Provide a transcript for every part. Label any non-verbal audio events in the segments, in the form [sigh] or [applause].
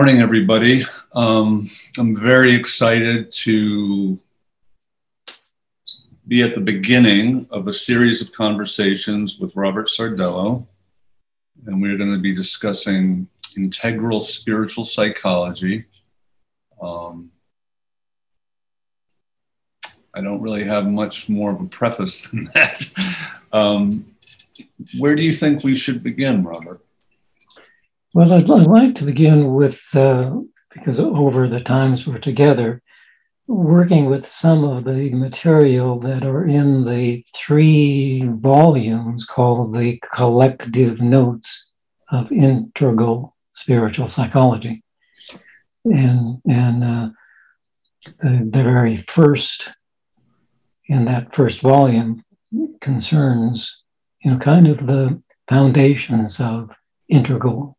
Morning, everybody. Um, I'm very excited to be at the beginning of a series of conversations with Robert Sardello, and we're going to be discussing integral spiritual psychology. Um, I don't really have much more of a preface than that. [laughs] Um, where do you think we should begin, Robert? Well, I'd, I'd like to begin with, uh, because over the times we're together, working with some of the material that are in the three volumes called the Collective Notes of Integral Spiritual Psychology. And, and uh, the, the very first, in that first volume, concerns, you know, kind of the foundations of integral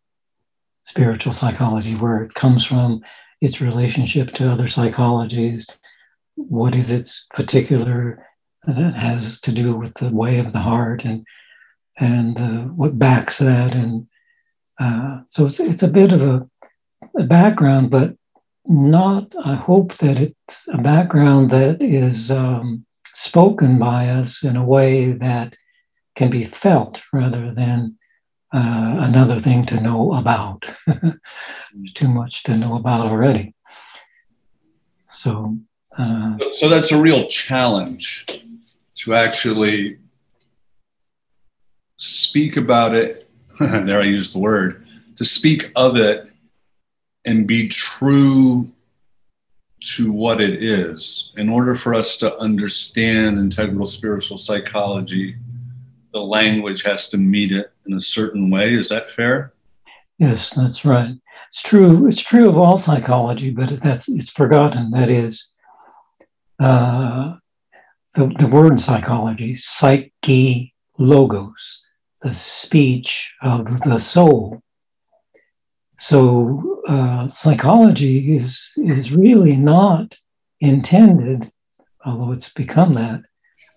spiritual psychology, where it comes from, its relationship to other psychologies, what is its particular that has to do with the way of the heart and and uh, what backs that and uh, so it's, it's a bit of a, a background but not i hope that it's a background that is um, spoken by us in a way that can be felt rather than uh, another thing to know about. [laughs] There's too much to know about already. So, uh, so that's a real challenge to actually speak about it. [laughs] there, I use the word to speak of it and be true to what it is. In order for us to understand integral spiritual psychology, the language has to meet it in a certain way. Is that fair? Yes, that's right. It's true. It's true of all psychology, but that's it's forgotten. That is, uh, the the word psychology, psyche logos, the speech of the soul. So uh, psychology is is really not intended, although it's become that,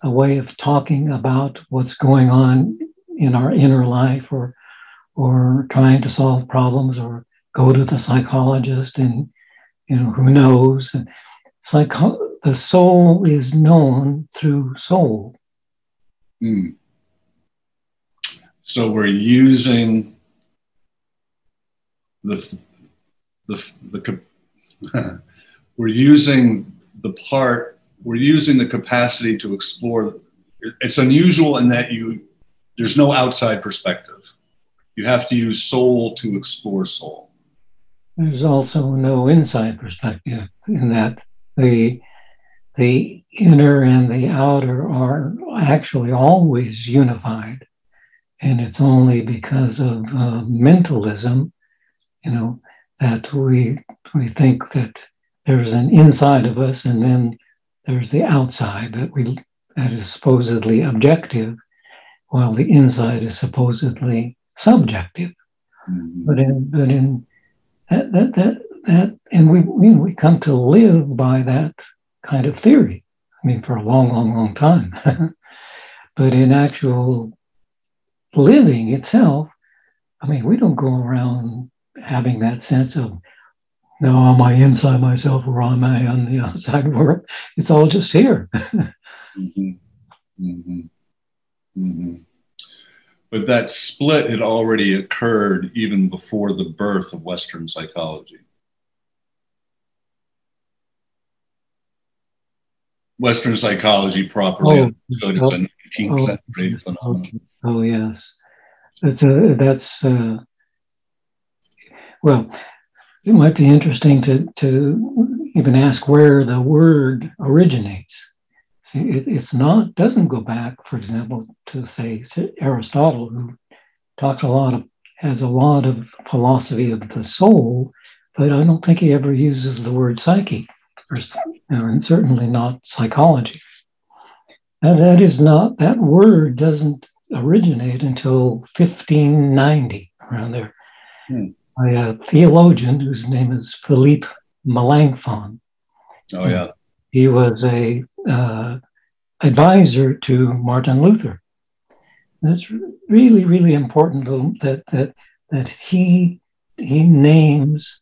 a way of talking about what's going on in our inner life or or trying to solve problems or go to the psychologist and you know who knows and Psycho- the soul is known through soul mm. so we're using the the the [laughs] we're using the part we're using the capacity to explore. It's unusual in that you there's no outside perspective. You have to use soul to explore soul. There's also no inside perspective in that the the inner and the outer are actually always unified, and it's only because of uh, mentalism, you know, that we we think that there's an inside of us, and then there's the outside that we that is supposedly objective, while the inside is supposedly subjective. Mm-hmm. But in but in that that that, that and we, we we come to live by that kind of theory. I mean, for a long, long, long time. [laughs] but in actual living itself, I mean, we don't go around having that sense of now, am I inside myself or am I on the outside world? It's all just here. [laughs] mm-hmm. Mm-hmm. Mm-hmm. But that split had already occurred even before the birth of Western psychology. Western psychology properly oh, understood oh, a 19th oh, century phenomenon. Okay. Oh, yes. That's, a, that's uh, well, it might be interesting to, to even ask where the word originates. It, it's not doesn't go back, for example, to say Aristotle, who talks a lot of has a lot of philosophy of the soul, but I don't think he ever uses the word psyche, or, and certainly not psychology. And that is not that word doesn't originate until 1590 around there hmm. by a theologian whose name is Philipp Melanchthon. Oh yeah, he was a uh, advisor to Martin Luther. That's really really important that that that he he names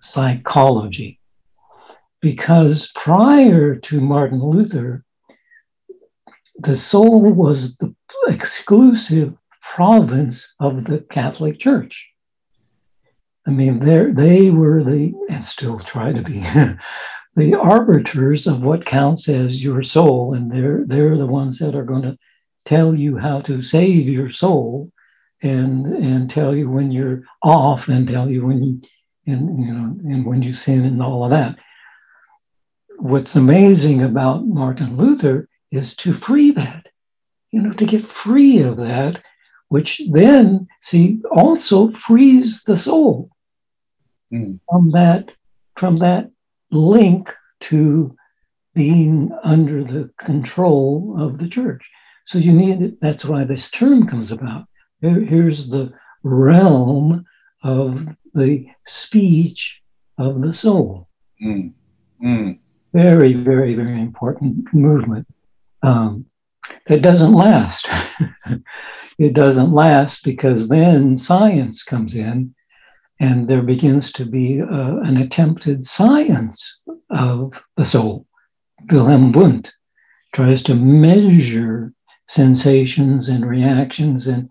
psychology because prior to Martin Luther, the soul was the exclusive province of the Catholic Church. I mean, they were the, and still try to be, [laughs] the arbiters of what counts as your soul. And they're, they're the ones that are going to tell you how to save your soul and, and tell you when you're off and tell you when you, and, you know, and when you sin and all of that. What's amazing about Martin Luther is to free that, you know, to get free of that which then, see, also frees the soul mm. from that from that link to being under the control of the church. So you need. That's why this term comes about. Here, here's the realm of the speech of the soul. Mm. Mm. Very, very, very important movement. Um, that doesn't last. [laughs] it doesn't last because then science comes in and there begins to be uh, an attempted science of the soul. Wilhelm Wundt tries to measure sensations and reactions and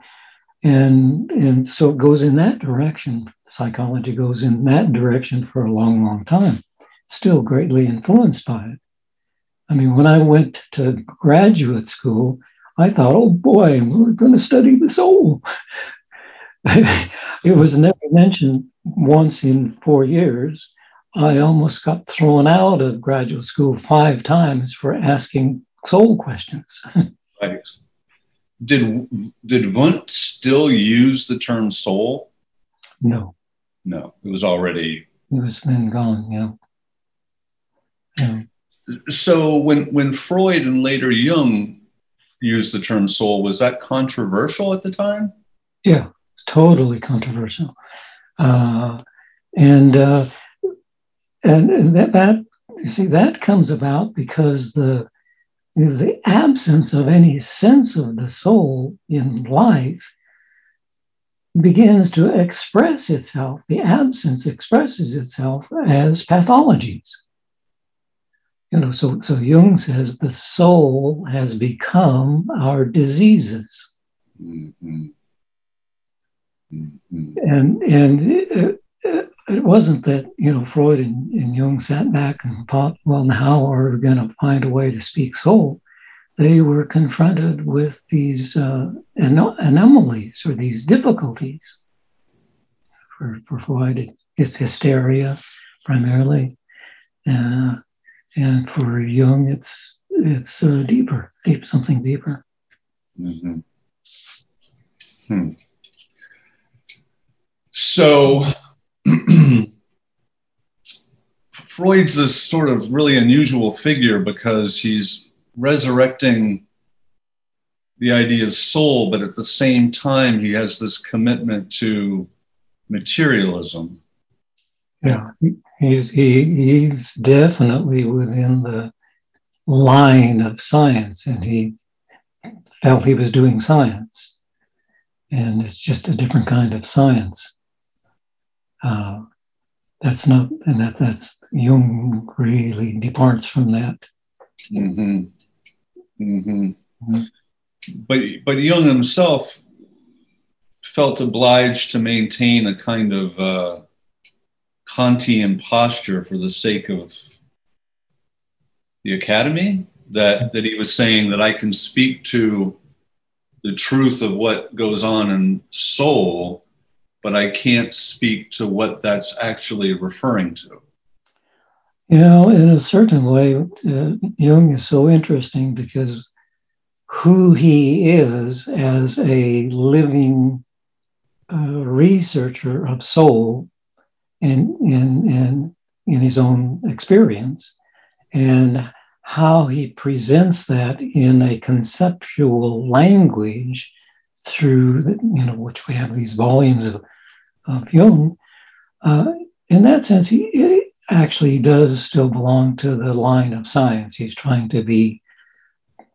and and so it goes in that direction psychology goes in that direction for a long long time still greatly influenced by it i mean when i went to graduate school I thought, oh boy, we're going to study the soul. [laughs] [laughs] it was never mentioned once in four years. I almost got thrown out of graduate school five times for asking soul questions. right. [laughs] Did did Wundt still use the term soul? No. No, it was already. It was then gone. Yeah. yeah. So when when Freud and later Jung used the term soul. Was that controversial at the time? Yeah, totally controversial. Uh, and, uh, and that, that you see that comes about because the the absence of any sense of the soul in life begins to express itself. The absence expresses itself as pathologies you know, so, so Jung says the soul has become our diseases. Mm-hmm. Mm-hmm. And, and it, it, wasn't that, you know, Freud and, and Jung sat back and thought, well, how are we going to find a way to speak soul? They were confronted with these uh, anomalies or these difficulties. For, for Freud, it's hysteria primarily. Uh, and for Jung, it's it's uh, deeper, deep something deeper. Mm-hmm. Hmm. So [clears throat] Freud's this sort of really unusual figure because he's resurrecting the idea of soul, but at the same time, he has this commitment to materialism. Yeah, he's he, he's definitely within the line of science, and he felt he was doing science, and it's just a different kind of science. Uh, that's not, and that that's Jung really departs from that. Mm-hmm. Mm-hmm. Mm-hmm. But but Jung himself felt obliged to maintain a kind of uh, Kantian posture for the sake of the academy that that he was saying that I can speak to the truth of what goes on in soul, but I can't speak to what that's actually referring to. You know, in a certain way, uh, Jung is so interesting because who he is as a living uh, researcher of soul in, in, in, in his own experience and how he presents that in a conceptual language through the, you know which we have these volumes of, of Jung. Uh, in that sense, he, he actually does still belong to the line of science. He's trying to be,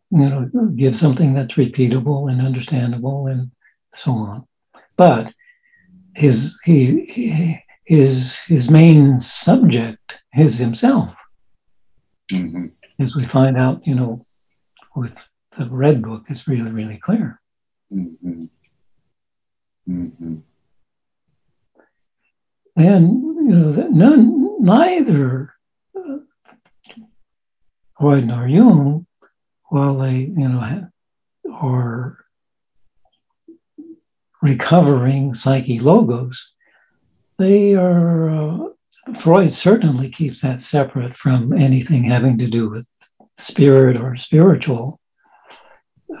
you know, give something that's repeatable and understandable and so on. But his he, he his his main subject is himself. Mm-hmm. As we find out, you know, with the Red Book, it's really, really clear. Mm-hmm. Mm-hmm. And you know, that none, neither uh, Freud nor Jung, while they, you know, are recovering psyche logos, they are uh, Freud certainly keeps that separate from anything having to do with spirit or spiritual.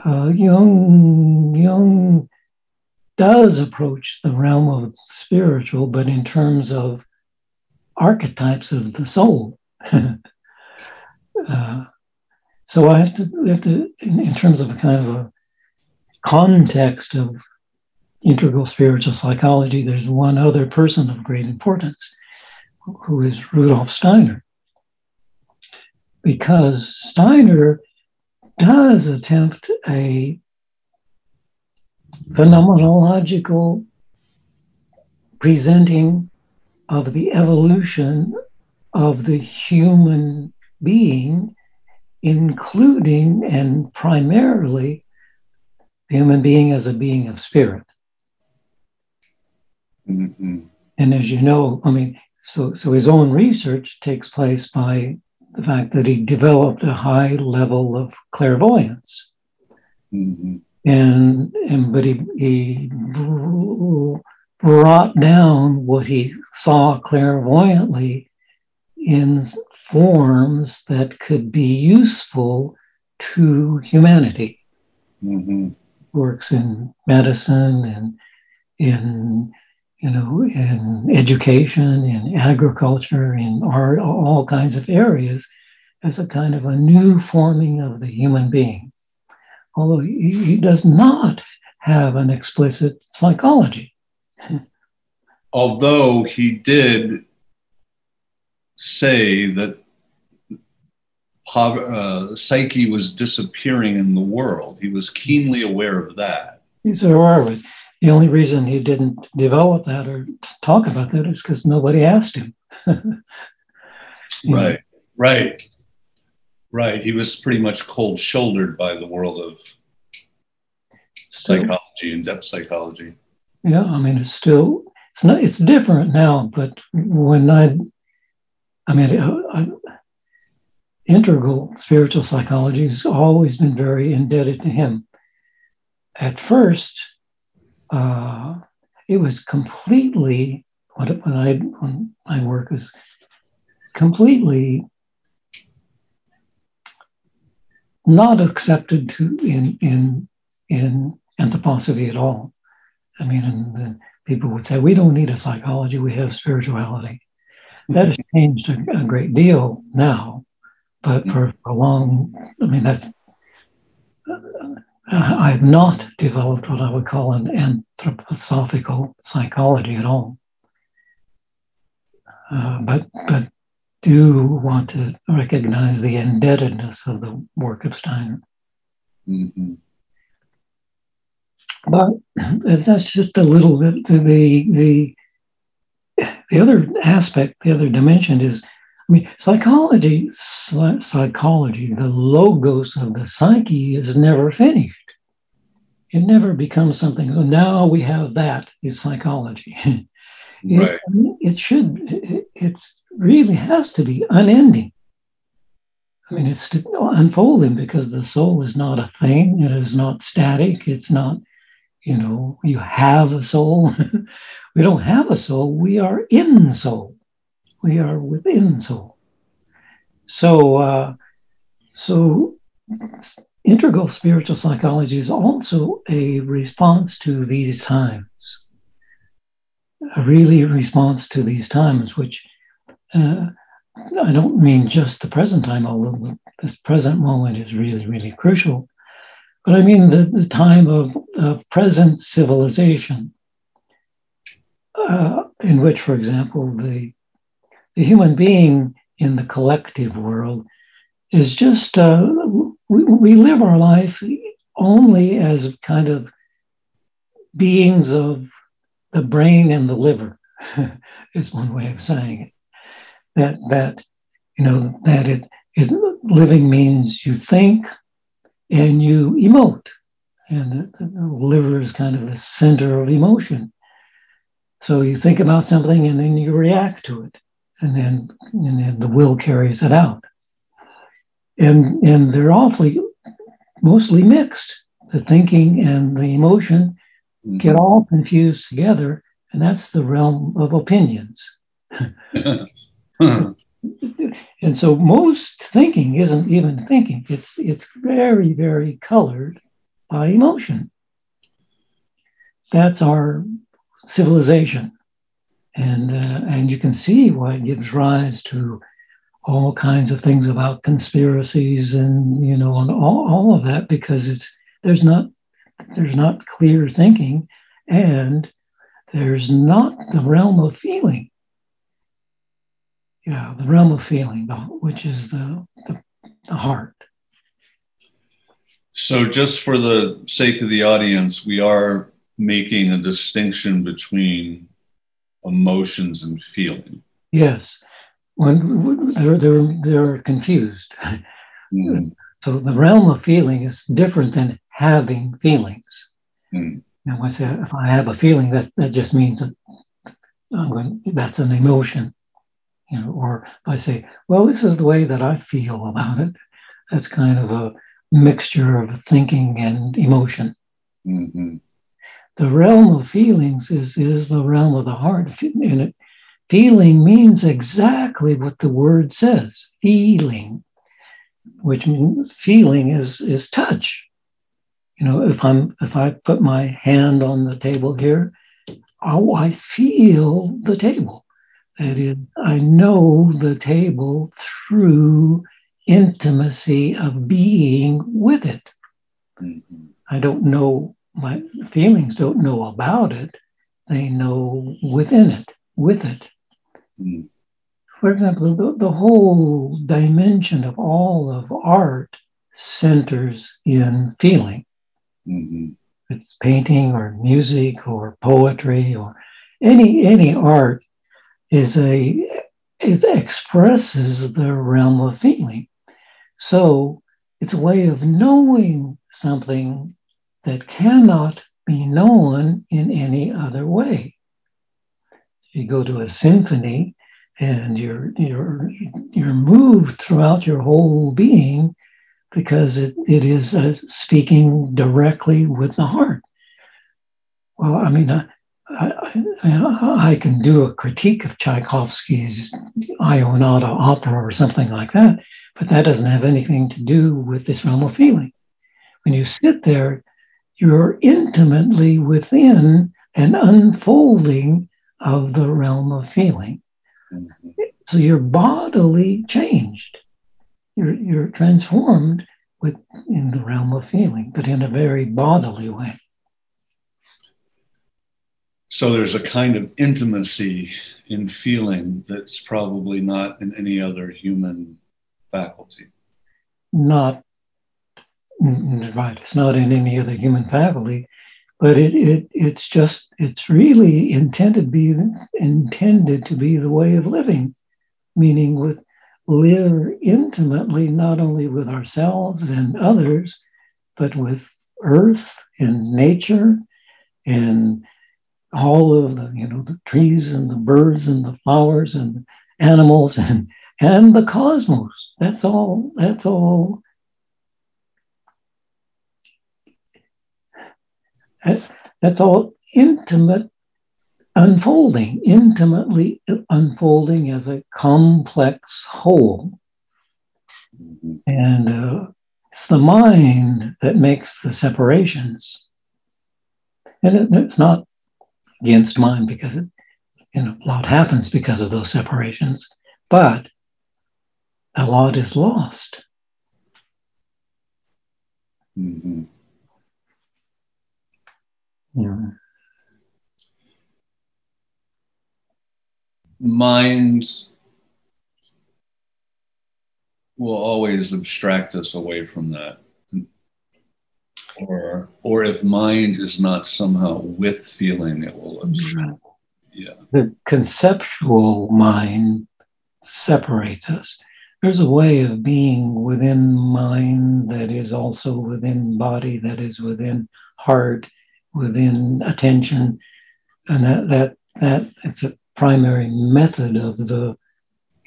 Uh, Jung, Jung does approach the realm of spiritual, but in terms of archetypes of the soul. [laughs] uh, so I have to, have to in, in, terms of a kind of a context of integral spiritual psychology, there's one other person of great importance, who is Rudolf Steiner. Because Steiner does attempt a phenomenological presenting of the evolution of the human being, including and primarily the human being as a being of spirit. Mm-hmm. And as you know, I mean, so, so his own research takes place by the fact that he developed a high level of clairvoyance. Mm-hmm. And, and but he, he brought down what he saw clairvoyantly in forms that could be useful to humanity. Mm-hmm. Works in medicine and in you know, in education, in agriculture, in art, all kinds of areas, as a kind of a new forming of the human being. Although he, he does not have an explicit psychology. [laughs] Although he did say that uh, psyche was disappearing in the world, he was keenly aware of that. He's aware of it. The only reason he didn't develop that or talk about that is because nobody asked him. [laughs] right, right, right. He was pretty much cold shouldered by the world of psychology and depth psychology. Yeah, I mean, it's still it's not it's different now, but when I, I mean, I, I, integral spiritual psychology has always been very indebted to him. At first, uh, it was completely what when I when my work was completely not accepted to in in in anthroposophy at all. I mean, and people would say we don't need a psychology; we have spirituality. That has changed a, a great deal now, but for a long, I mean, that's I have not developed what I would call an anthroposophical psychology at all. Uh, but but do want to recognize the indebtedness of the work of Steiner. Mm-hmm. But [clears throat] that's just a little bit the, the the other aspect, the other dimension is I mean, psychology, psychology, the logos of the psyche is never finished. It never becomes something. Oh, now we have that is psychology. [laughs] it, it should. It it's really has to be unending. I mean, it's unfolding because the soul is not a thing. It is not static. It's not, you know, you have a soul. [laughs] we don't have a soul. We are in soul we are within soul. So, uh, so integral spiritual psychology is also a response to these times, a really response to these times, which uh, I don't mean just the present time, although this present moment is really, really crucial, but I mean the, the time of, of present civilization, uh, in which, for example, the, the human being in the collective world is just, uh, we, we live our life only as kind of beings of the brain and the liver, [laughs] is one way of saying it. That, that you know, that it, it living means you think and you emote. And the, the liver is kind of the center of emotion. So you think about something and then you react to it. And then, and then the will carries it out. And, and they're awfully, mostly mixed. The thinking and the emotion mm-hmm. get all confused together. And that's the realm of opinions. [laughs] and so most thinking isn't even thinking it's it's very very colored by emotion that's our civilization and uh, and you can see why it gives rise to all kinds of things about conspiracies and you know and all, all of that because it's there's not there's not clear thinking and there's not the realm of feeling yeah, the realm of feeling, which is the, the, the heart. So, just for the sake of the audience, we are making a distinction between emotions and feeling. Yes, when they're they're they're confused. [laughs] Mm. So the realm of feeling is different than having feelings. Mm. And I say if I have a feeling, that that just means that I'm going. That's an emotion you know, or I say, well, this is the way that I feel about it. That's kind of a mixture of thinking and emotion. Mm-hmm. The realm of feelings is, is the realm of the heart. And it, feeling means exactly what the word says feeling, which means feeling is, is touch. You know, if I'm if I put my hand on the table here, oh, I feel the table. That is, I know the table through intimacy of being with it. Mm-hmm. I don't know, my feelings don't know about it, they know within it, with it. Mm-hmm. For example, the, the whole dimension of all of art centers in feeling. Mm-hmm. It's painting or music or poetry or any any art is a is expresses the realm of feeling. So it's a way of knowing something that cannot be known in any other way. You go to a symphony and you're you're you're moved throughout your whole being because it, it is uh, speaking directly with the heart. Well, I mean, I, I, I, can do a critique of Tchaikovsky's Iolanta opera or something like that, but that doesn't have anything to do with this realm of feeling. When you sit there, you're intimately within an unfolding of the realm of feeling. Mm-hmm. So you're bodily changed. You're, you're transformed with, in the realm of feeling, but in a very bodily way. So there's a kind of intimacy in feeling that's probably not in any other human faculty. Not right. It's not in any other human faculty, but it, it it's just it's really intended to be intended to be the way of living, meaning with live intimately not only with ourselves and others, but with earth and nature and all of the you know the trees and the birds and the flowers and animals and and the cosmos that's all that's all that's all intimate unfolding intimately unfolding as a complex whole Mm-hmm. And uh, it's the mind that makes the separations. And it, it's not against mind because it, you know, a lot happens because of those separations, but a lot is lost. Mm-hmm. Yeah. Mind will always abstract us away from that. Or, or if mind is not somehow with feeling, it will abstract. Yeah. The conceptual mind separates us. There's a way of being within mind that is also within body, that is within heart, within attention, and that that that it's a primary method of the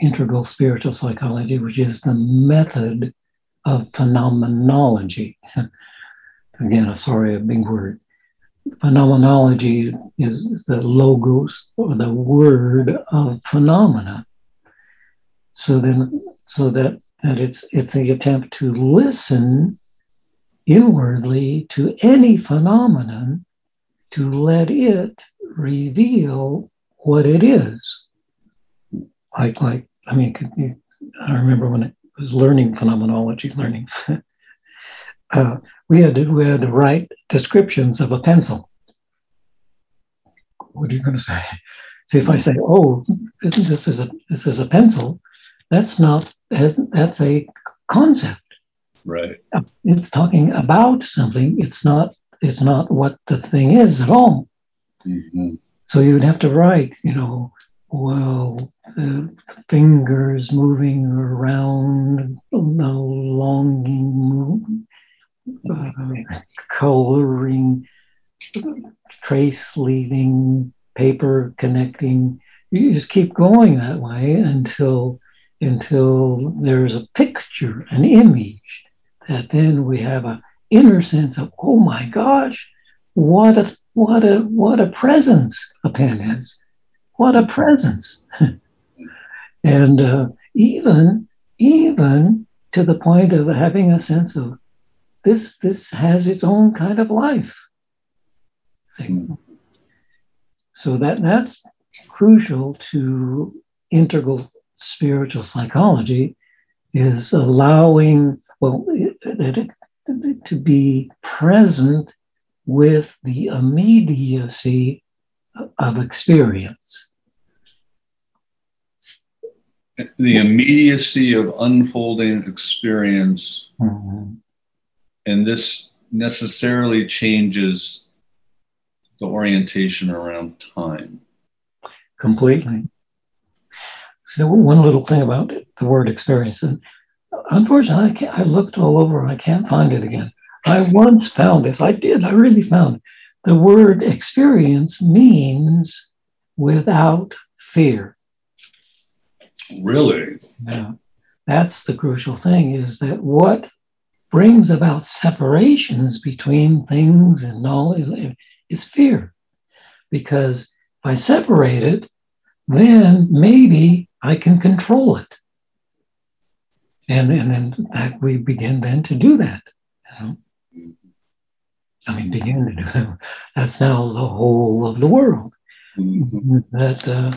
integral spiritual psychology, which is the method of phenomenology. [laughs] Again, sorry, a big word. Phenomenology is the logos or the word of phenomena. So then, so that that it's it's the attempt to listen inwardly to any phenomenon to let it reveal what it is. Like like I mean, I remember when I was learning phenomenology, learning, [laughs] uh, we had to, we had to write descriptions of a pencil. What are you going to say? See, if I say, "Oh, isn't this is a this is a pencil," that's not that's a concept. Right. It's talking about something. It's not. It's not what the thing is at all. Mm-hmm. So you would have to write, you know, well, the fingers moving around, the longing, uh, coloring, trace leaving, paper connecting. You just keep going that way until until there's a picture, an image, that then we have an inner sense of, oh my gosh, what a what a what a presence a pen is what a presence. [laughs] and uh, even, even to the point of having a sense of this, this has its own kind of life. See? So that, that's crucial to integral spiritual psychology is allowing, well, to be present with the immediacy of experience. The immediacy of unfolding experience. Mm-hmm. and this necessarily changes the orientation around time. Completely. So one little thing about the word experience and unfortunately I, can't, I, looked all over and i can't find it again i once found this i did i really found it. the word experience means without fear Really? Yeah. That's the crucial thing is that what brings about separations between things and knowledge is fear. Because if I separate it, then maybe I can control it. And, and in fact, we begin then to do that. You know? I mean, begin to do that. That's now the whole of the world. Mm-hmm. That uh,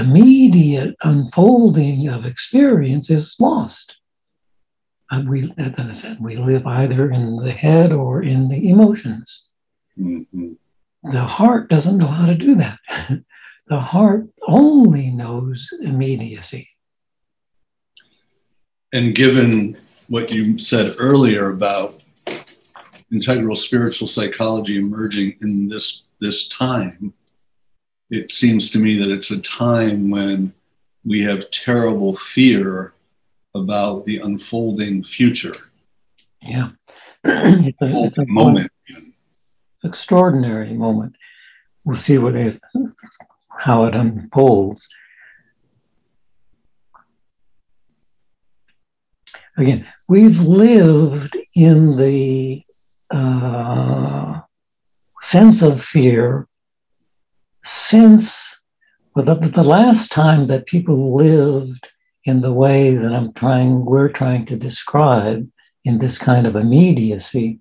immediate unfolding of experience is lost. And we, as I said, we live either in the head or in the emotions. Mm-hmm. The heart doesn't know how to do that. [laughs] the heart only knows immediacy. And given what you said earlier about integral spiritual psychology emerging in this this time, it seems to me that it's a time when we have terrible fear about the unfolding future. Yeah. it's a, it's a moment. Extraordinary moment. We'll see what is how it unfolds. Again, we've lived in the uh, sense of fear since well, the, the last time that people lived in the way that I'm trying, we're trying to describe in this kind of immediacy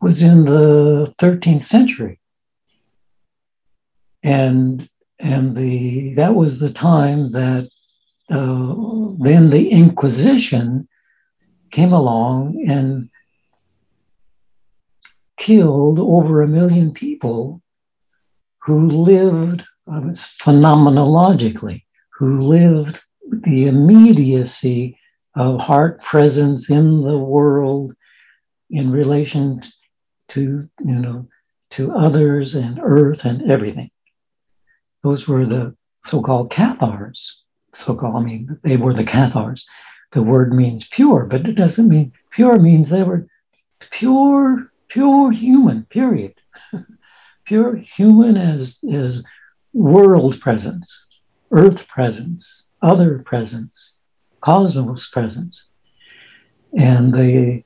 was in the 13th century. And and the that was the time that uh, then the Inquisition came along and killed over a million people who lived um, phenomenologically, who lived the immediacy of heart presence in the world in relation to, you know, to others and earth and everything. Those were the so-called Cathars. So-called, I mean, they were the Cathars. The word means pure, but it doesn't mean pure means they were pure, pure human, period. [laughs] pure human as, as world presence, earth presence, other presence, cosmos presence. And the,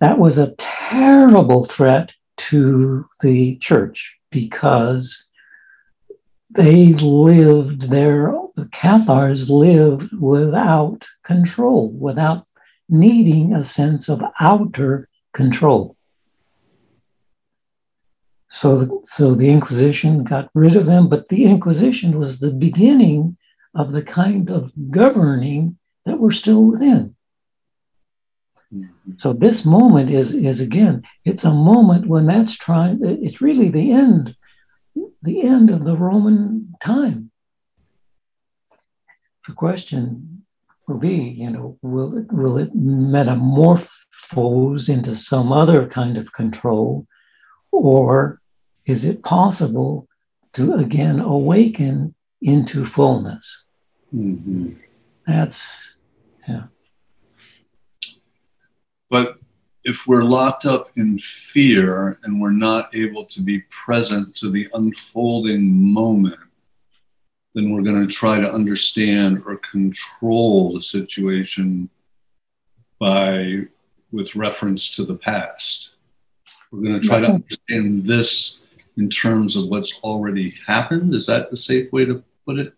that was a terrible threat to the church because they lived there, the Cathars lived without control, without needing a sense of outer control. So the, so the Inquisition got rid of them, but the Inquisition was the beginning of the kind of governing that we're still within. Mm-hmm. So this moment is is again, it's a moment when that's trying. It's really the end, the end of the Roman time. The question will be, you know, will it will it metamorphose into some other kind of control, or is it possible to again awaken into fullness? Mm-hmm. That's yeah. But if we're locked up in fear and we're not able to be present to the unfolding moment, then we're going to try to understand or control the situation by with reference to the past. We're going to try to understand this in terms of what's already happened. Is that the safe way to put it?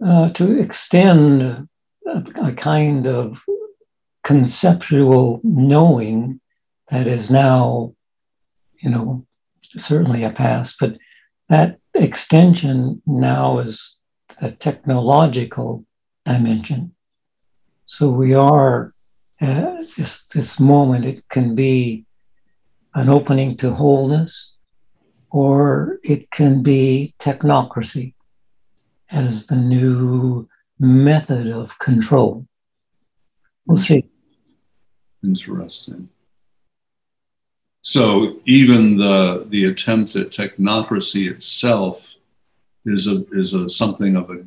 Uh, to extend a, a kind of conceptual knowing that is now, you know, certainly a past, but that extension now is a technological dimension. So we are at this, this moment, it can be an opening to wholeness, or it can be technocracy as the new method of control. We'll see. Interesting. So even the the attempt at technocracy itself is a is a something of a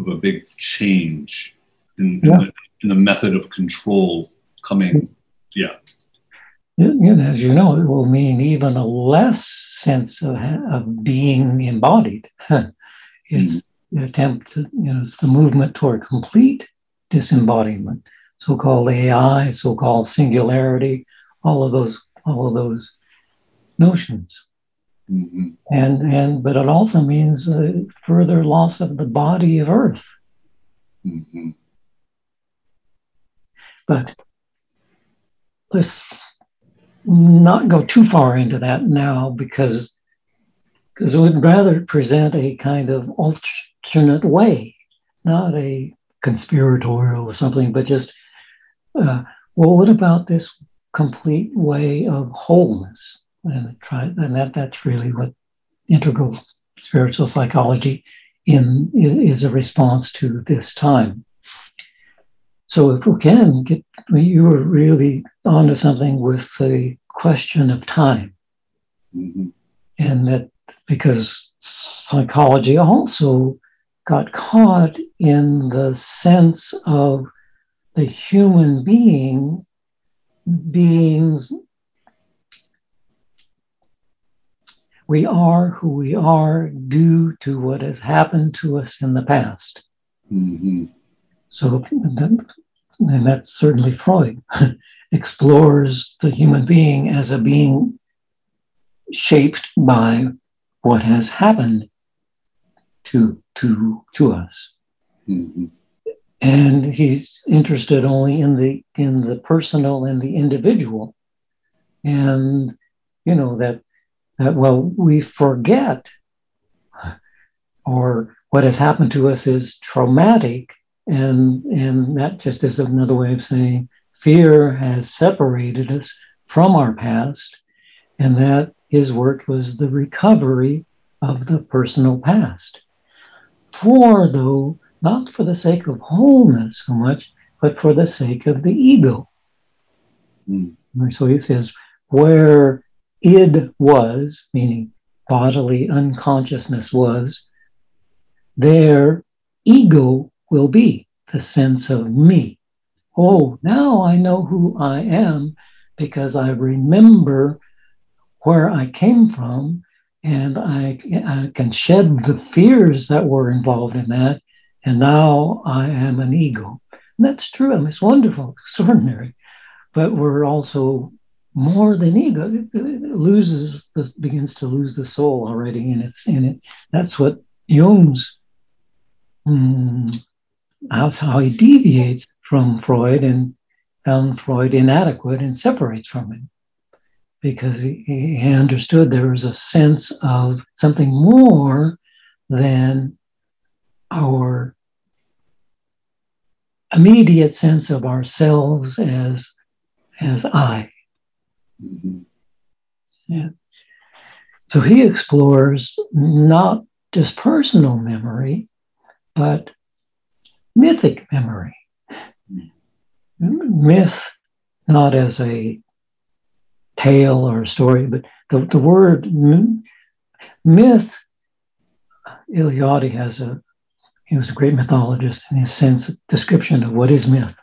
of a big change in, yeah. in, the, in the, method of control coming. Yeah. And as you know, it will mean even a less sense of, of being embodied. [laughs] it's mm. the attempt to, you know, it's the movement toward complete disembodiment so-called AI, so-called singularity, all of those, all of those notions. Mm-hmm. And and but it also means a further loss of the body of Earth. Mm-hmm. But let's not go too far into that now because because we'd rather present a kind of alternate way, not a conspiratorial or something, but just uh, well, what about this complete way of wholeness? And try, and that that's really what integral spiritual psychology in is a response to this time. So if we can get, you were really onto something with the question of time, mm-hmm. and that because psychology also got caught in the sense of the human being beings we are who we are due to what has happened to us in the past. Mm-hmm. So, that, and that's certainly Freud [laughs] explores the human being as a being shaped by what has happened to to to us. Mm-hmm. And he's interested only in the in the personal and the individual. And you know that that well we forget or what has happened to us is traumatic and and that just is another way of saying fear has separated us from our past and that his work was the recovery of the personal past for though not for the sake of wholeness so much but for the sake of the ego Mm. so he says where id was meaning bodily unconsciousness was there ego will be the sense of me. Oh, now I know who I am because I remember where I came from and I, I, can shed the fears that were involved in that. And now I am an ego. And that's true. I mean, it's wonderful, [laughs] extraordinary. But we're also more than ego. It loses the begins to lose the soul already in its in it. That's what Jung's Mm, that's how he deviates from Freud and found Freud inadequate and separates from him because he, he understood there was a sense of something more than our immediate sense of ourselves as as I. Mm-hmm. Yeah. So he explores not just personal memory, but mythic memory. Myth, not as a tale or a story, but the, the word myth, Eliade has a, he was a great mythologist in his sense of description of what is myth.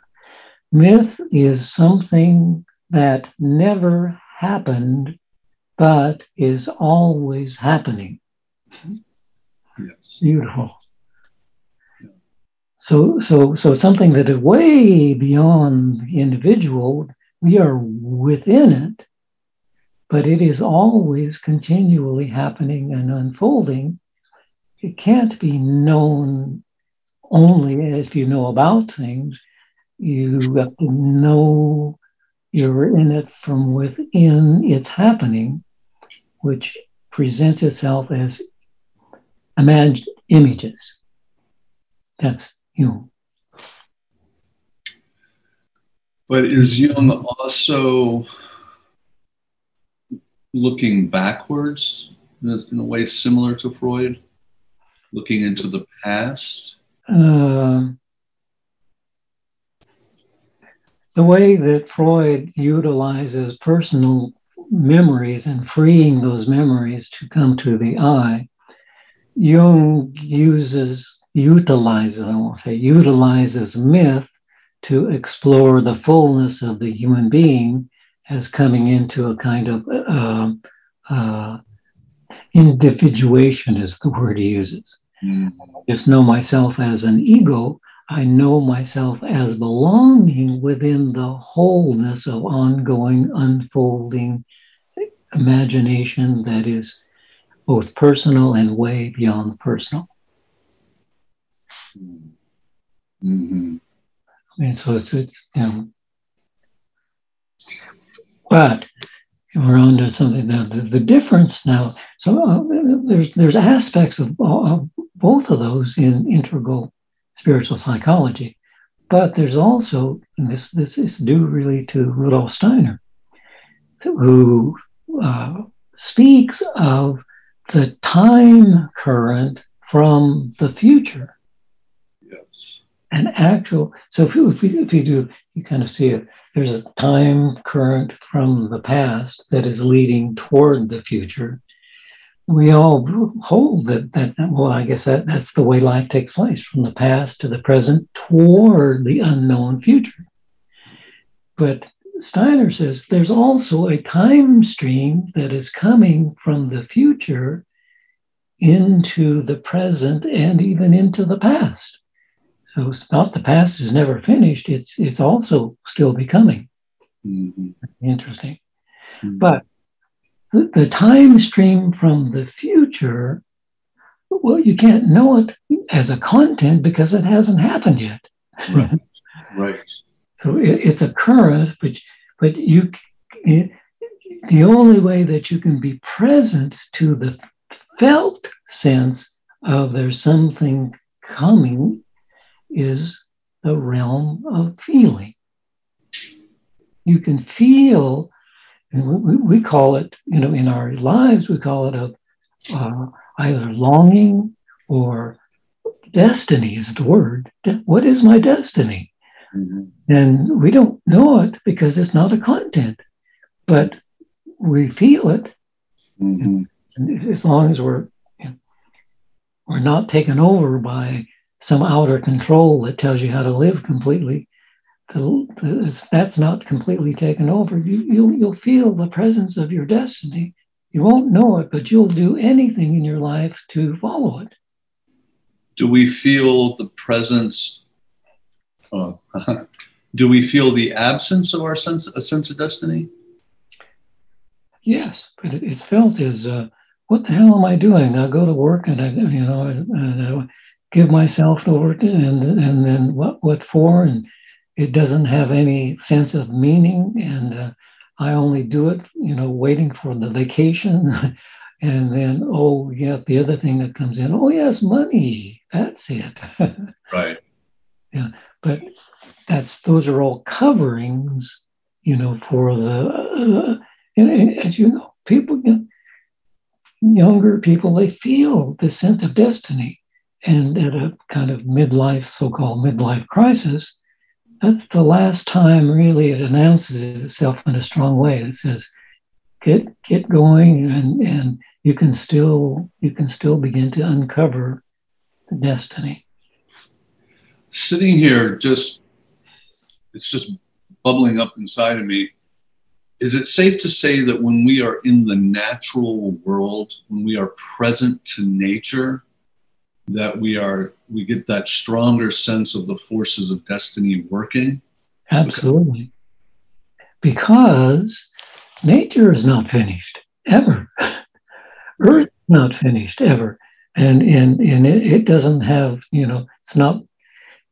Myth is something that never happened, but is always happening. Yes. Beautiful. So, so, so something that is way beyond the individual, we are within it, but it is always continually happening and unfolding. It can't be known only if you know about things. You have to know you're in it from within its happening, which presents itself as imagined images. That's Jung. But is Jung also looking backwards in a way similar to Freud, looking into the past? Uh, the way that Freud utilizes personal memories and freeing those memories to come to the I, Jung uses utilizes, I won't say utilizes myth to explore the fullness of the human being as coming into a kind of uh, uh, individuation, is the word he uses. Mm. Just know myself as an ego. I know myself as belonging within the wholeness of ongoing, unfolding imagination that is both personal and way beyond personal. Mm-hmm. And so it's, it's you know, but we're on to something now. The, the difference now, so uh, there's there's aspects of, of both of those in integral spiritual psychology, but there's also, and this this is due really to Rudolf Steiner, who uh, speaks of the time current from the future. Yes. an actual so if you, if you, if you do you kind of see it. There's a time current from the past that is leading toward the future we all hold that that well i guess that, that's the way life takes place from the past to the present toward the unknown future but steiner says there's also a time stream that is coming from the future into the present and even into the past so it's not the past is never finished. It's it's also still becoming. Mm-hmm. Interesting. Mm-hmm. But the, the time stream from the future well, you can't know it as a content because it hasn't happened yet. Right. [laughs] right. So it, it's a current, but but you it, the only way that you can be present to the felt sense of there's something coming is the realm of feeling. You can feel, and we, we call it, you know, in our lives, we call it a uh, either longing or destiny is the word. What is my destiny? Mm-hmm. And we don't know it because it's not a content, but we feel it. Mm-hmm. And as long as we're you know, we're not taken over by some outer control that tells you how to live completely, the, the, that's not completely taken over. You, you'll, you'll feel the presence of your destiny. You won't know it, but you'll do anything in your life to follow it. Do we feel the presence? Uh, [laughs] do we feel the absence of our sense, a sense of destiny? Yes, but it's felt as uh, what the hell am I doing? I go to work and I, you know, and, and I give myself over to, and and then what what for? And it doesn't have any sense of meaning, and uh, I only do it, you know, waiting for the vacation. [laughs] and then, oh yeah, the other thing that comes in, oh yes, money. That's it. [laughs] right. Yeah, but that's those are all coverings, you know, for the. Uh, and, and, as you know, people, younger people, they feel the sense of destiny. And at a kind of midlife, so called midlife crisis, that's the last time really it announces itself in a strong way. It says, get get going and, and you can still you can still begin to uncover the destiny. Sitting here just it's just bubbling up inside of me is it safe to say that when we are in the natural world, when we are present to nature, that we are we get that stronger sense of the forces of destiny working? Absolutely. Because nature is not finished ever. Earth is not finished ever. And and and it, it doesn't have, you know, it's not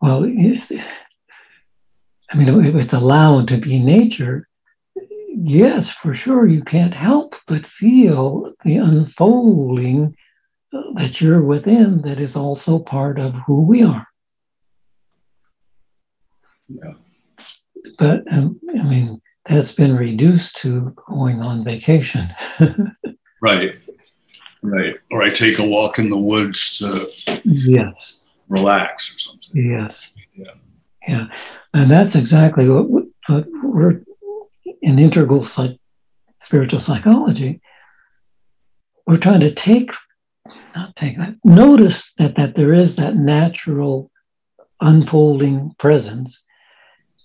well, it's, I mean, if it's allowed to be nature, yes, for sure, you can't help but feel the unfolding that you're within that is also part of who we are. Yeah. But um, I mean, that's been reduced to going on vacation. [laughs] right. Right. Or I take a walk in the woods to yes relax or something. Yes. Yeah. Yeah. And that's exactly what, what we're in integral psych, spiritual psychology, we're trying to take, not take that, notice that, that there is that natural unfolding presence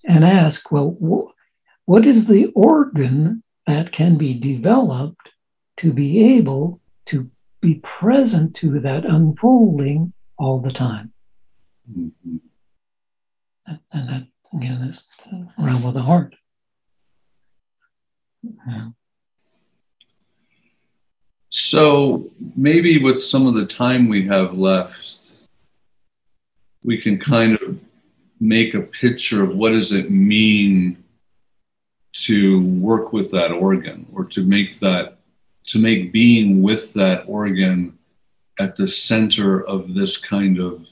and ask, well, wh- what is the organ that can be developed to be able to be present to that unfolding all the time? Mm-hmm. And that, again, is the realm of the heart. So maybe with some of the time we have left, we can kind of make a picture of what does it mean to work with that organ or to make that to make being with that organ at the center of this kind of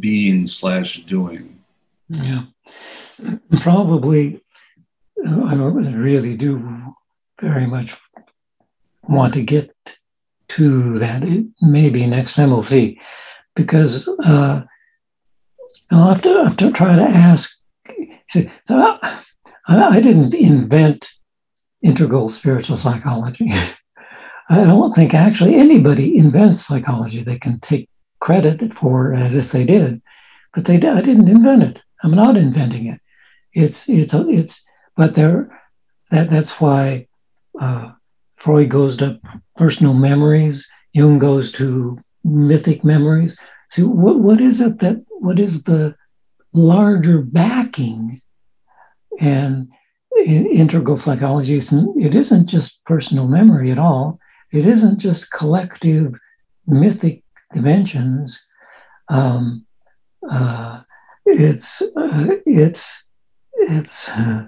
being slash doing. Yeah. Probably uh, I don't really do very much want to get to that. It, maybe next time we'll see, because uh, I'll have to, have to try to ask. So I, I didn't invent integral spiritual psychology. [laughs] I don't think actually anybody invents psychology. They can take credit for as if they did, but they I didn't invent it. I'm not inventing it. It's it's it's but there, that, that's why uh, Freud goes to personal memories, Jung goes to mythic memories. So what, what is it that, what is the larger backing? And in integral psychology, it isn't just personal memory at all. it isn't just collective mythic dimensions. Um, uh, it's uh, it's it's uh,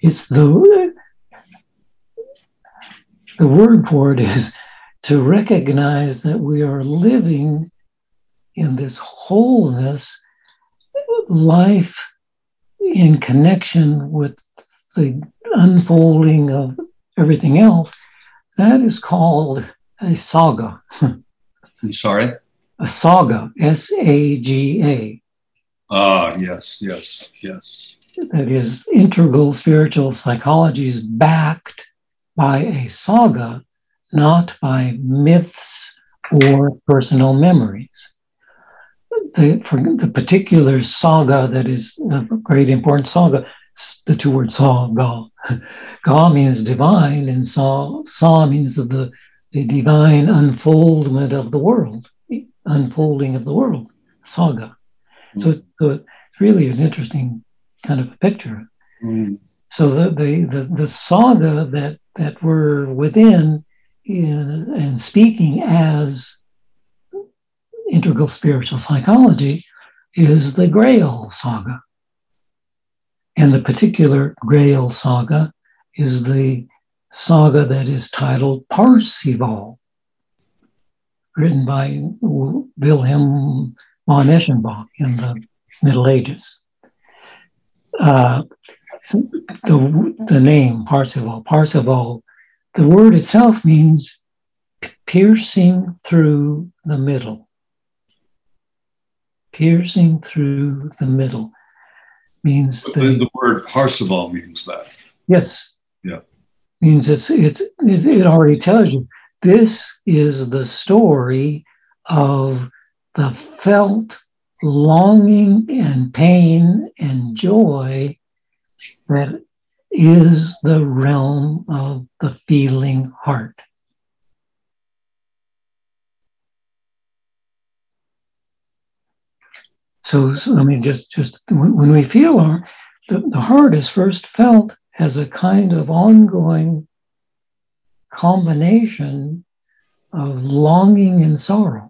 it's the the word for it is to recognize that we are living in this wholeness, life in connection with the unfolding of everything else. That is called a saga. [laughs] I'm sorry? A saga, S A G A. Ah, yes, yes, yes. That is, integral spiritual psychology is backed by a saga, not by myths or personal memories. The, for the particular saga that is a great important saga, the two words saga. Ga means divine, and sa, sa means of the, the divine unfoldment of the world, unfolding of the world, saga. So, so it's uh, really an interesting kind of a picture. Mm. So the, the, the, the saga that, that we're within in, and speaking as integral spiritual psychology is the Grail saga. And the particular Grail saga is the saga that is titled Parzival, written by Wilhelm von Eschenbach in the Middle Ages uh, the, the name Parzival. Parzival, the word itself means piercing through the middle. Piercing through the middle means the, the, word Parzival means that. Yes. Yeah. Means it's it's it already tells you this is the story of the felt longing and pain and joy that is the realm of the feeling heart. So, so I mean, just just when, we feel our, the, the heart is first felt as a kind of ongoing combination of longing and sorrow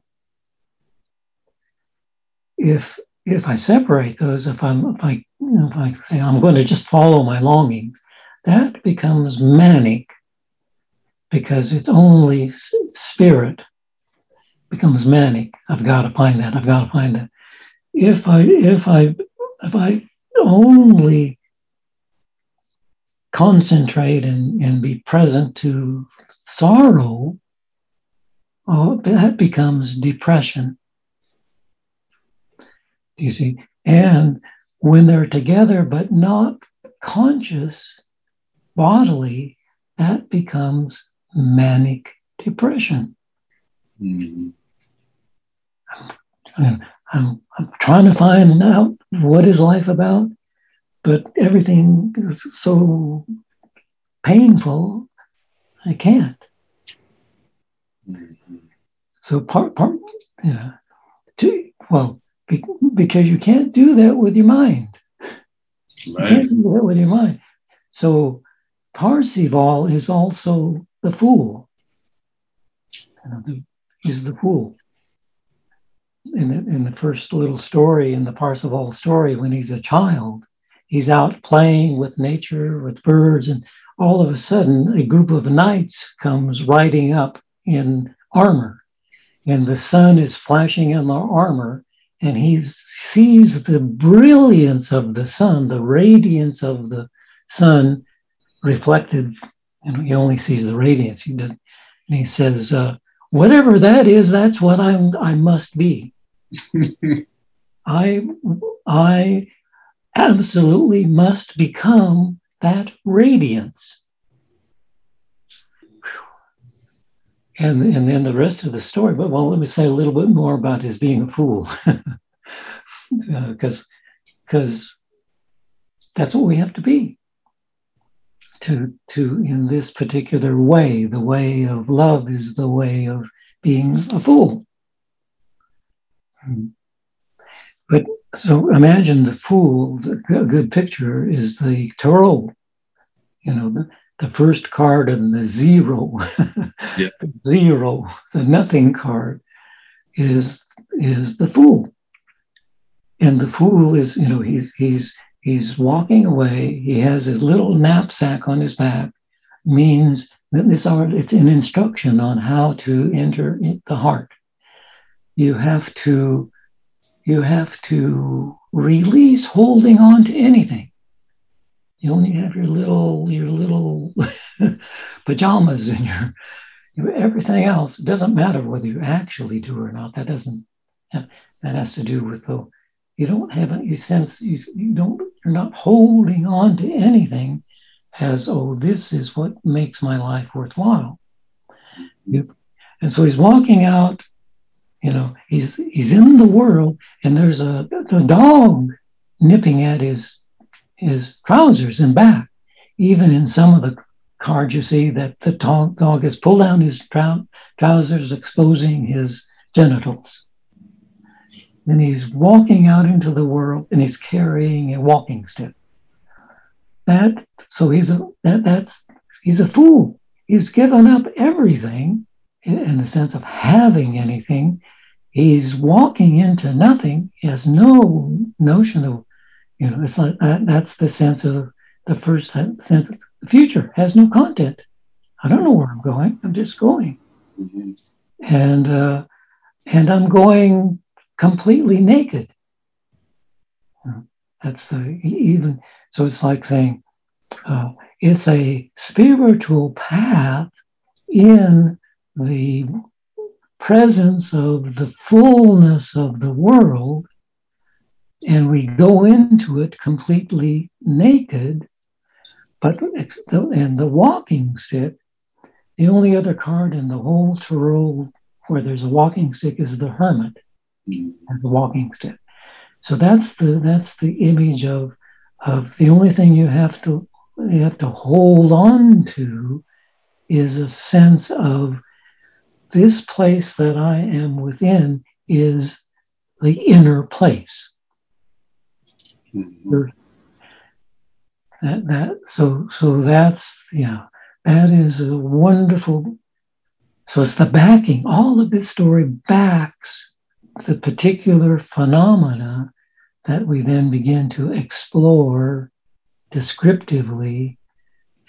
if if I separate those, if I'm if I you know, if I I'm going to just follow my longings, that becomes manic because it's only spirit becomes manic. I've got to find that. I've got to find that. If I if I if I only concentrate and, and be present to sorrow, oh, that becomes depression you see? And when they're together but not conscious bodily, that becomes manic depression. Mm-hmm. I'm, I'm, I'm trying to find out what is life about, but everything is so painful, I can't. Mm-hmm. So part, part, you know, to, well, because you can't do that with your mind. Right. You can't do that with your mind. So Parzival is also the fool. He's the fool. In the, in the first little story, in the Parzival story, when he's a child, he's out playing with nature, with birds, and all of a sudden, a group of knights comes riding up in armor, and the sun is flashing in their armor, and he sees the brilliance of the sun, the radiance of the sun reflected. You know, he only sees the radiance. He does, and he says, uh, "Whatever that is, that's what I'm. I must be. [laughs] I, I absolutely must become that radiance." And and then the rest of the story. But well, let me say a little bit more about his being a fool, because [laughs] uh, because that's what we have to be. To to in this particular way, the way of love is the way of being a fool. But so imagine the fool. A good picture is the tarot. you know, the, the first card and the zero, yeah. [laughs] the zero, the nothing card is is the fool. And the fool is, you know, he's he's he's walking away. He has his little knapsack on his back, means that this art it's an instruction on how to enter the heart. You have to you have to release holding on to anything. You only have your little your little [laughs] pajamas and your, your everything else. It doesn't matter whether you actually do or not. That doesn't that has to do with the you don't have any sense you, you don't you're not holding on to anything as oh this is what makes my life worthwhile you, and so he's walking out you know he's he's in the world and there's a, a dog nipping at his his trousers and back. Even in some of the cards you see that the dog, has pulled down his trou- trousers exposing his genitals. And he's walking out into the world and he's carrying a walking stick. That so he's a that that's he's a fool. He's given up everything in the sense of having anything. He's walking into nothing. He has no notion of you know it's like that that's the sense of the first sense of the future has no content. I don't know where i'm going. I'm just going. Mm-hmm. and uh and i'm going completely naked. That's the even so it's like saying uh, it's a spiritual path in the presence of the fullness of the world, and we go into it completely naked. But and the walking stick, the only other card in the whole tarot where there's a walking stick is the hermit, mm-hmm. and the walking stick. So that's the that's the image of of the only thing you have to you have to hold on to is a sense of this place that I am within is the inner place. Mm-hmm. That that so so that's yeah that is a wonderful. So it's the backing. All of this story backs the particular phenomena that we then begin to explore descriptively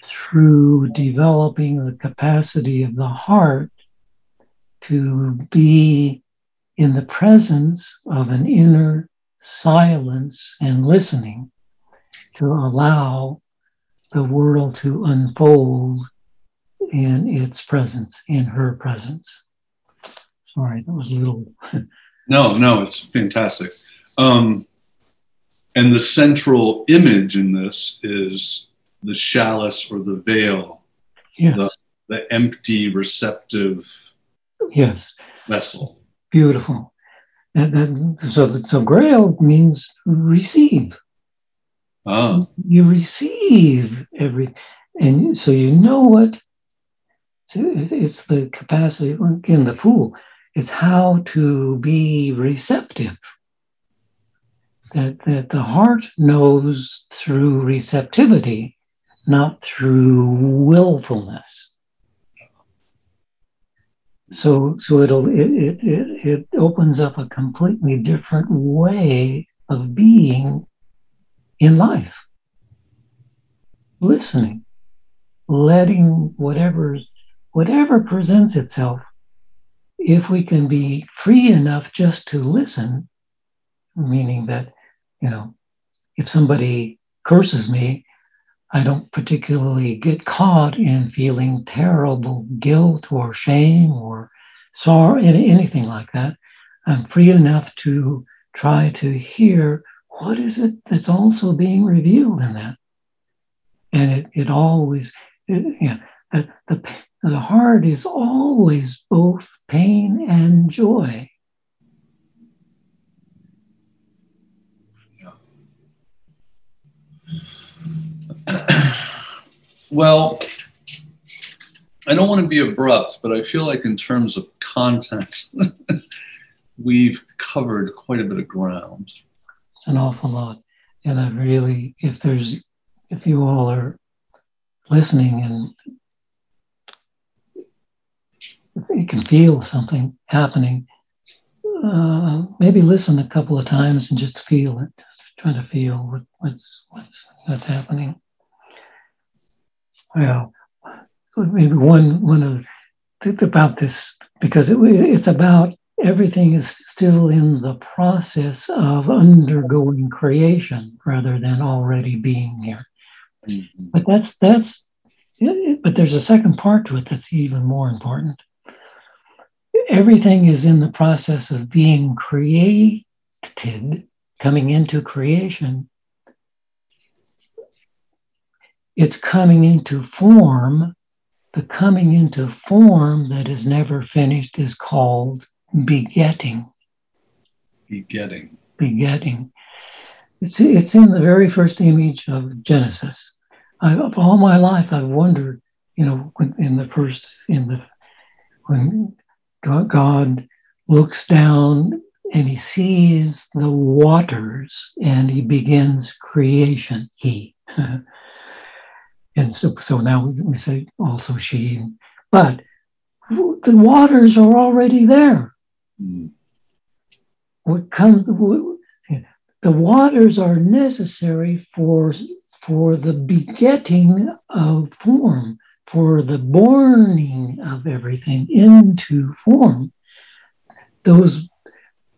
through developing the capacity of the heart to be in the presence of an inner silence and listening to allow the world to unfold in its presence, in her presence. Sorry, that was a little. [laughs] no, no, it's fantastic. Um, and the central image in this is the chalice or the veil, yes. the, the empty receptive yes. vessel. Beautiful. And, and so, so grail means receive. Ah. You receive every, and so you know what. So It's the capacity, again, the fool, it's how to be receptive that, that the heart knows through receptivity, not through willfulness. So, so it'll it, it, it, it opens up a completely different way of being in life. Listening, letting whatever whatever presents itself, if we can be free enough just to listen, meaning that you know, if somebody curses me, I don't particularly get caught in feeling terrible guilt or shame or sorrow, anything like that. I'm free enough to try to hear what is it that's also being revealed in that. And it, it always, it, yeah, the, the, the heart is always both pain and joy. Well, I don't want to be abrupt, but I feel like in terms of content, [laughs] we've covered quite a bit of ground. It's an awful lot. And I really, if there's, if you all are listening and you can feel something happening, uh, maybe listen a couple of times and just feel it. Just try to feel what, what's what's what's happening. Well, maybe one one of think about this because it, it's about everything is still in the process of undergoing creation rather than already being here. Mm-hmm. But that's that's but there's a second part to it that's even more important. Everything is in the process of being created, coming into creation. It's coming into form. The coming into form that is never finished is called begetting. Begetting. Begetting. It's, it's in the very first image of Genesis. I, all my life, I've wondered, you know, in the first, in the, when God looks down and he sees the waters and he begins creation. He. [laughs] and so, so now we, we say also she. But the waters are already there. Mm. What comes, the waters are necessary for for the begetting of form, for the borning of everything into form. Those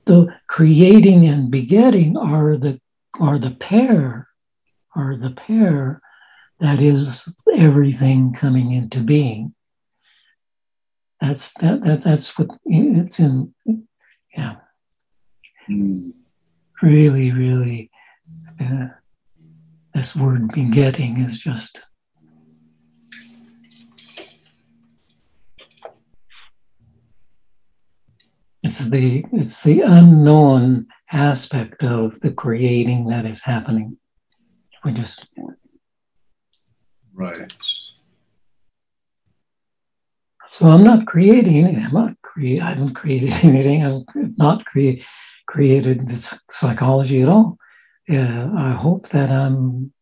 the creating and begetting are the are the pair, are the pair that is everything coming into being. That's that, that that's what it's in yeah. Mm. Really, really uh, this word begetting is just it's the it's the unknown aspect of the creating that is happening we just right so i'm not creating [laughs] anything i'm not create i haven't created anything i've not create, created this psychology at all yeah, I hope that I'm.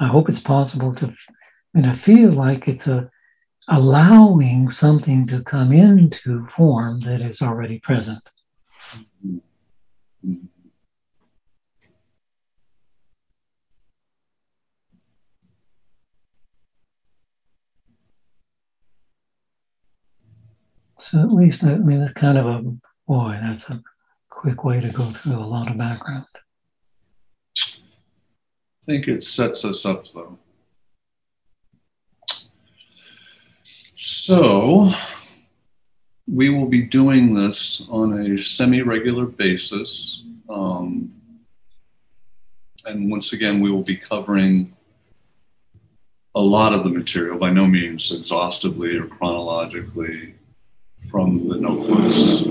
I hope it's possible to, and I feel like it's a allowing something to come into form that is already present. Mm-hmm. Mm-hmm. So at least I mean that's kind of a boy. That's a quick way to go through a lot of background I think it sets us up though. So, we will be doing this on a semi regular basis. Um, and once again, we will be covering a lot of the material, by no means exhaustively or chronologically, from the notebooks,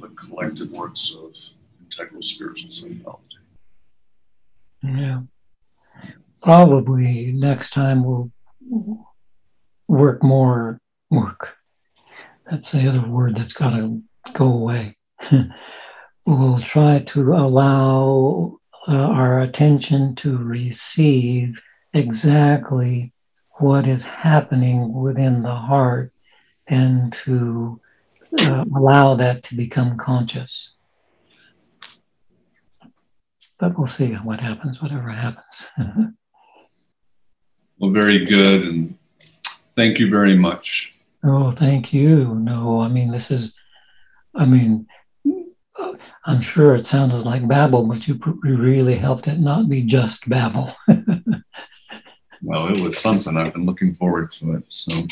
the collected works of integral spiritual psychology. Yeah probably next time we'll work more work. That's the other word that's got to go away. [laughs] we'll try to allow uh, our attention to receive exactly what is happening within the heart and to uh, allow that to become conscious. But we'll see what happens, whatever happens. [laughs] Well, very good. And thank you very much. Oh, thank you. No, I mean, this is, I mean, I'm sure it sounded like babble, but you really helped it not be just babble. [laughs] well, it was something. I've been looking forward to it. So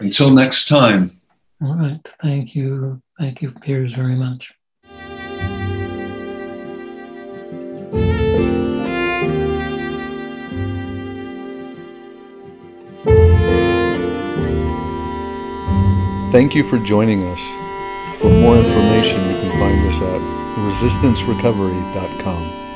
until next time. All right. Thank you. Thank you, Piers, very much. Thank you for joining us. For more information, you can find us at resistancerecovery.com.